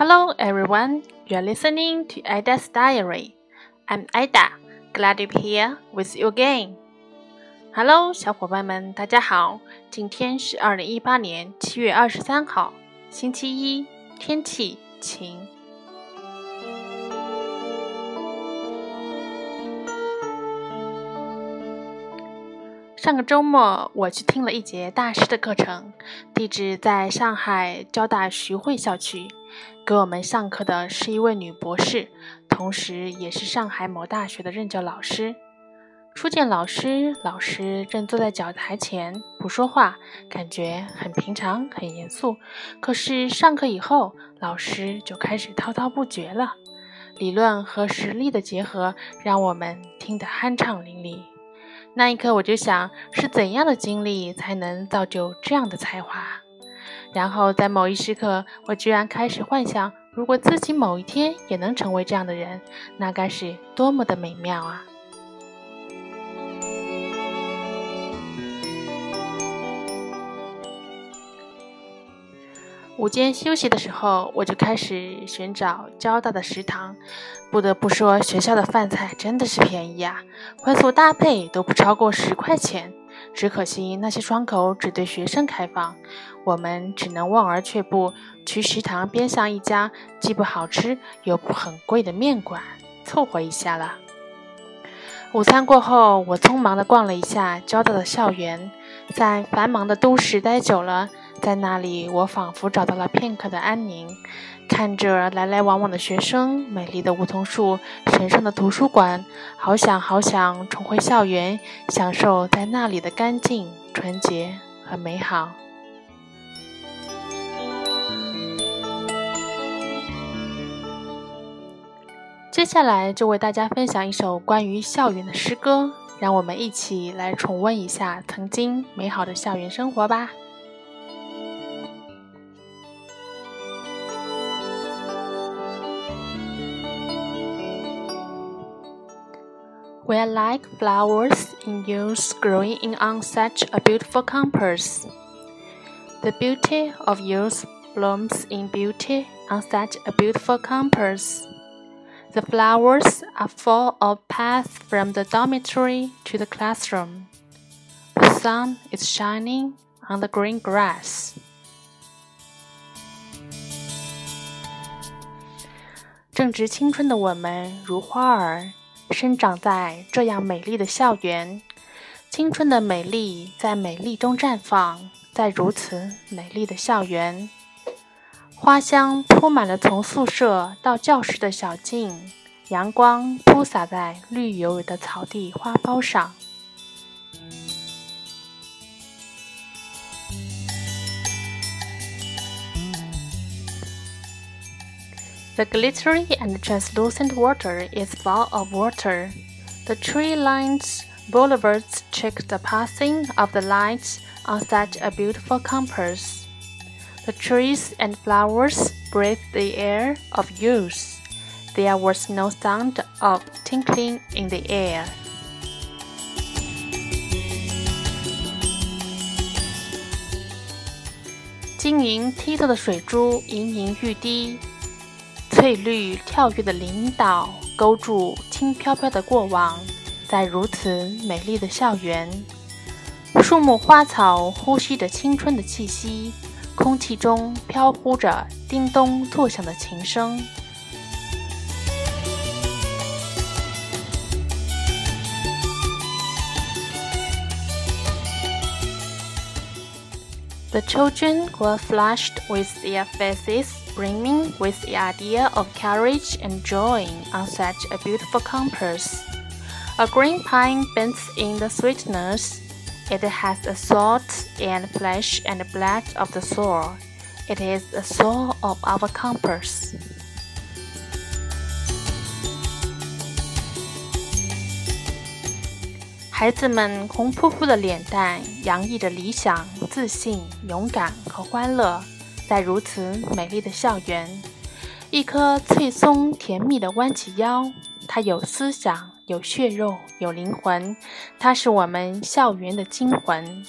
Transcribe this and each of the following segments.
Hello, everyone. You're listening to Ida's Diary. I'm Ida. Glad to be here with you again. Hello，小伙伴们，大家好。今天是二零一八年七月二十三号，星期一，天气晴。上个周末，我去听了一节大师的课程，地址在上海交大徐汇校区。给我们上课的是一位女博士，同时也是上海某大学的任教老师。初见老师，老师正坐在讲台前不说话，感觉很平常、很严肃。可是上课以后，老师就开始滔滔不绝了，理论和实力的结合让我们听得酣畅淋漓。那一刻，我就想，是怎样的经历才能造就这样的才华？然后在某一时刻，我居然开始幻想，如果自己某一天也能成为这样的人，那该是多么的美妙啊！午间休息的时候，我就开始寻找交大的食堂。不得不说，学校的饭菜真的是便宜啊，荤素搭配都不超过十块钱。只可惜那些窗口只对学生开放，我们只能望而却步，去食堂边上一家既不好吃又不很贵的面馆凑合一下了。午餐过后，我匆忙地逛了一下交大的校园，在繁忙的都市待久了。在那里，我仿佛找到了片刻的安宁，看着来来往往的学生，美丽的梧桐树，神圣的图书馆，好想好想重回校园，享受在那里的干净、纯洁和美好。接下来就为大家分享一首关于校园的诗歌，让我们一起来重温一下曾经美好的校园生活吧。We are like flowers in youth growing in on such a beautiful campus. The beauty of youth blooms in beauty on such a beautiful campus. The flowers are full of paths from the dormitory to the classroom. The sun is shining on the green grass. 正值青春的我们，如花儿 生长在这样美丽的校园，青春的美丽在美丽中绽放，在如此美丽的校园，花香铺满了从宿舍到教室的小径，阳光铺洒在绿油油的草地花苞上。The glittery and translucent water is full of water. The tree-lined boulevards check the passing of the lights on such a beautiful campus. The trees and flowers breathe the air of youth. There was no sound of tinkling in the air. 晶莹剔透的水珠盈盈欲滴， 翠绿跳跃的林岛，勾住轻飘飘的过往。在如此美丽的校园，树木花草呼吸着青春的气息，空气中飘忽着叮咚作响的琴声。The children were flushed with their faces brimming with the idea of courage and joy on such a beautiful compass. A green pine bends in the sweetness. It has the salt and flesh and blood of the soul. It is the soul of our campus. 在如此美丽的校园，一棵翠松甜蜜的弯起腰，它有思想，有血肉，有灵魂，它是我们校园的精魂。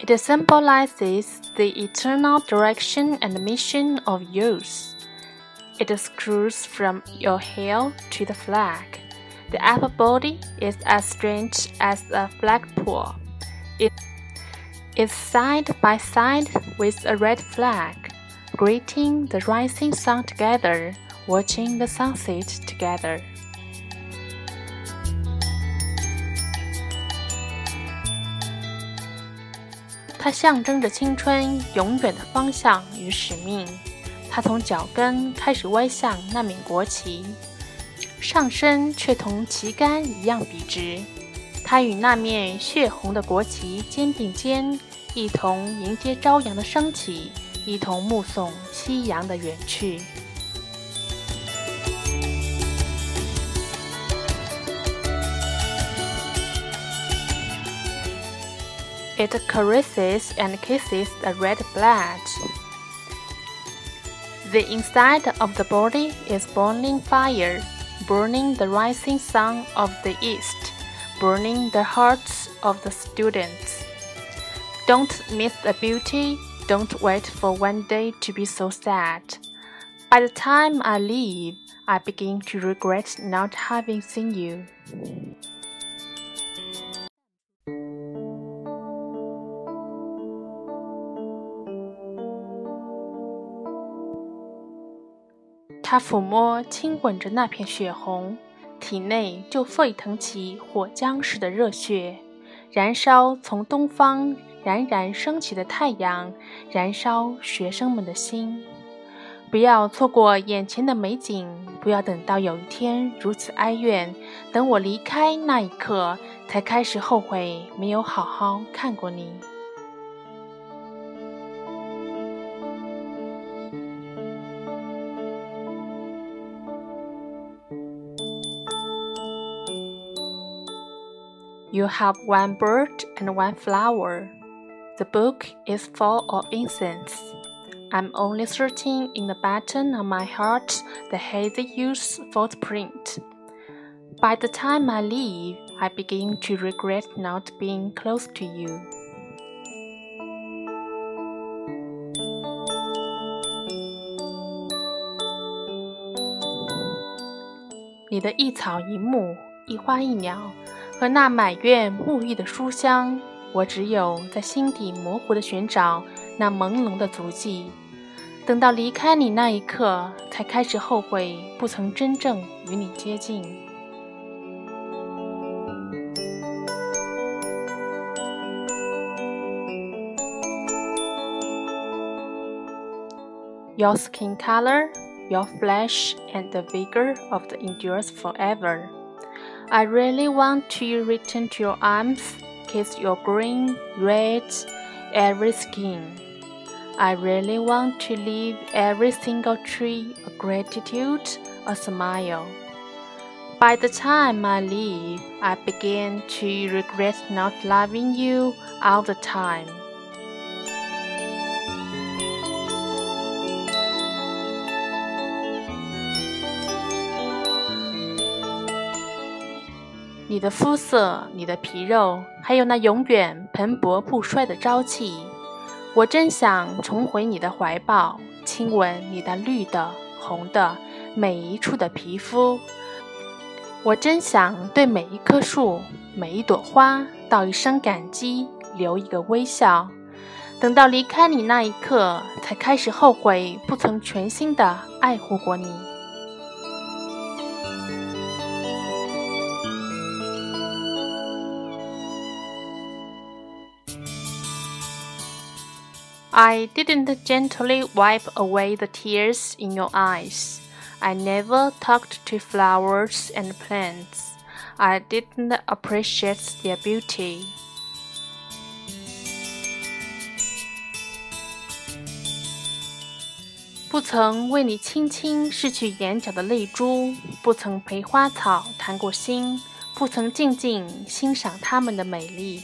It symbolizes the eternal direction and mission of youth. It screws from your hair to the flag. The upper body is as strange as a flagpole. It is side by side with a red flag, greeting the rising sun together, watching the sunset together. 它象征着青春永远的方向与使命。它从脚跟开始歪向那面国旗， 上身却同旗杆一样笔直。它与那面血红的国旗肩并肩，一同迎接朝阳的升起，一同目送夕阳的远去。It caresses and kisses the red blood. The inside of the body is burning fire, burning the rising sun of the east burning the hearts of the students. Don't miss the beauty, don't wait for one day to be so sad. By the time I leave, I begin to regret not having seen you. 他抚摸、亲吻着那片血红，体内就沸腾起火浆似的热血，燃烧从东方冉冉升起的太阳，燃烧学生们的心。不要错过眼前的美景，不要等到有一天如此哀怨，等我离开那一刻，才开始后悔没有好好看过你。You have one bird and one flower. The book is full of incense. I'm only searching in the button on my heart the hazy youth's footprint. By the time I leave, I begin to regret not being close to you. 你的一草一木，一花一鸟。 和那满院沐浴的书香，我只有在心底模糊的寻找那朦胧的足迹。等到离开你那一刻，才开始后悔不曾真正与你接近。Your skin color, your flesh, and the vigor of the endures forever. I really want to return to your arms, kiss your green, red, every skin. I really want to leave every single tree a gratitude, a smile. By the time I leave, I begin to regret not loving you all the time. 你的肤色，你的皮肉，还有那永远蓬勃不衰的朝气，我真想重回你的怀抱，亲吻你的绿的、红的每一处的皮肤。我真想对每一棵树、每一朵花道一声感激，留一个微笑。等到离开你那一刻，才开始后悔不曾全心的爱护过你。I didn't gently wipe away the tears in your eyes. I never talked to flowers and plants. I didn't appreciate their beauty. 不曾为你轻轻拭去眼角的泪珠，不曾陪花草谈过心，不曾静静欣赏它们的美丽。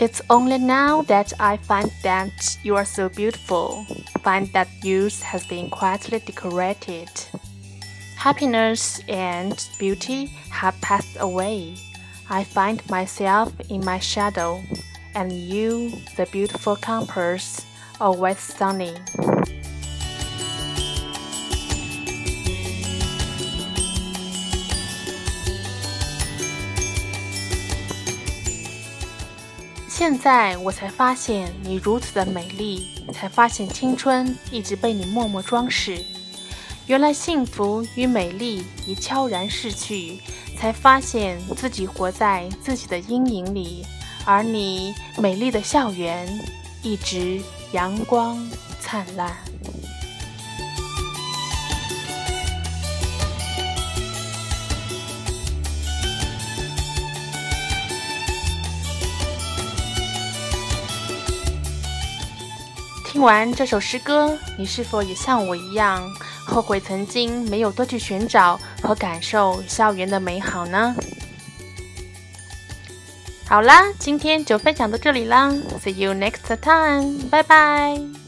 It's only now that I find that you are so beautiful, find that youth has been quietly decorated. Happiness and beauty have passed away. I find myself in my shadow, and you, the beautiful compass, always sunny. 现在我才发现你如此的美丽，才发现青春一直被你默默装饰。原来幸福与美丽已悄然逝去，才发现自己活在自己的阴影里，而你美丽的校园一直阳光灿烂。听完这首诗歌，你是否也像我一样后悔曾经没有多去寻找和感受校园的美好呢？好啦，今天就分享到这里啦，See you next time，拜拜。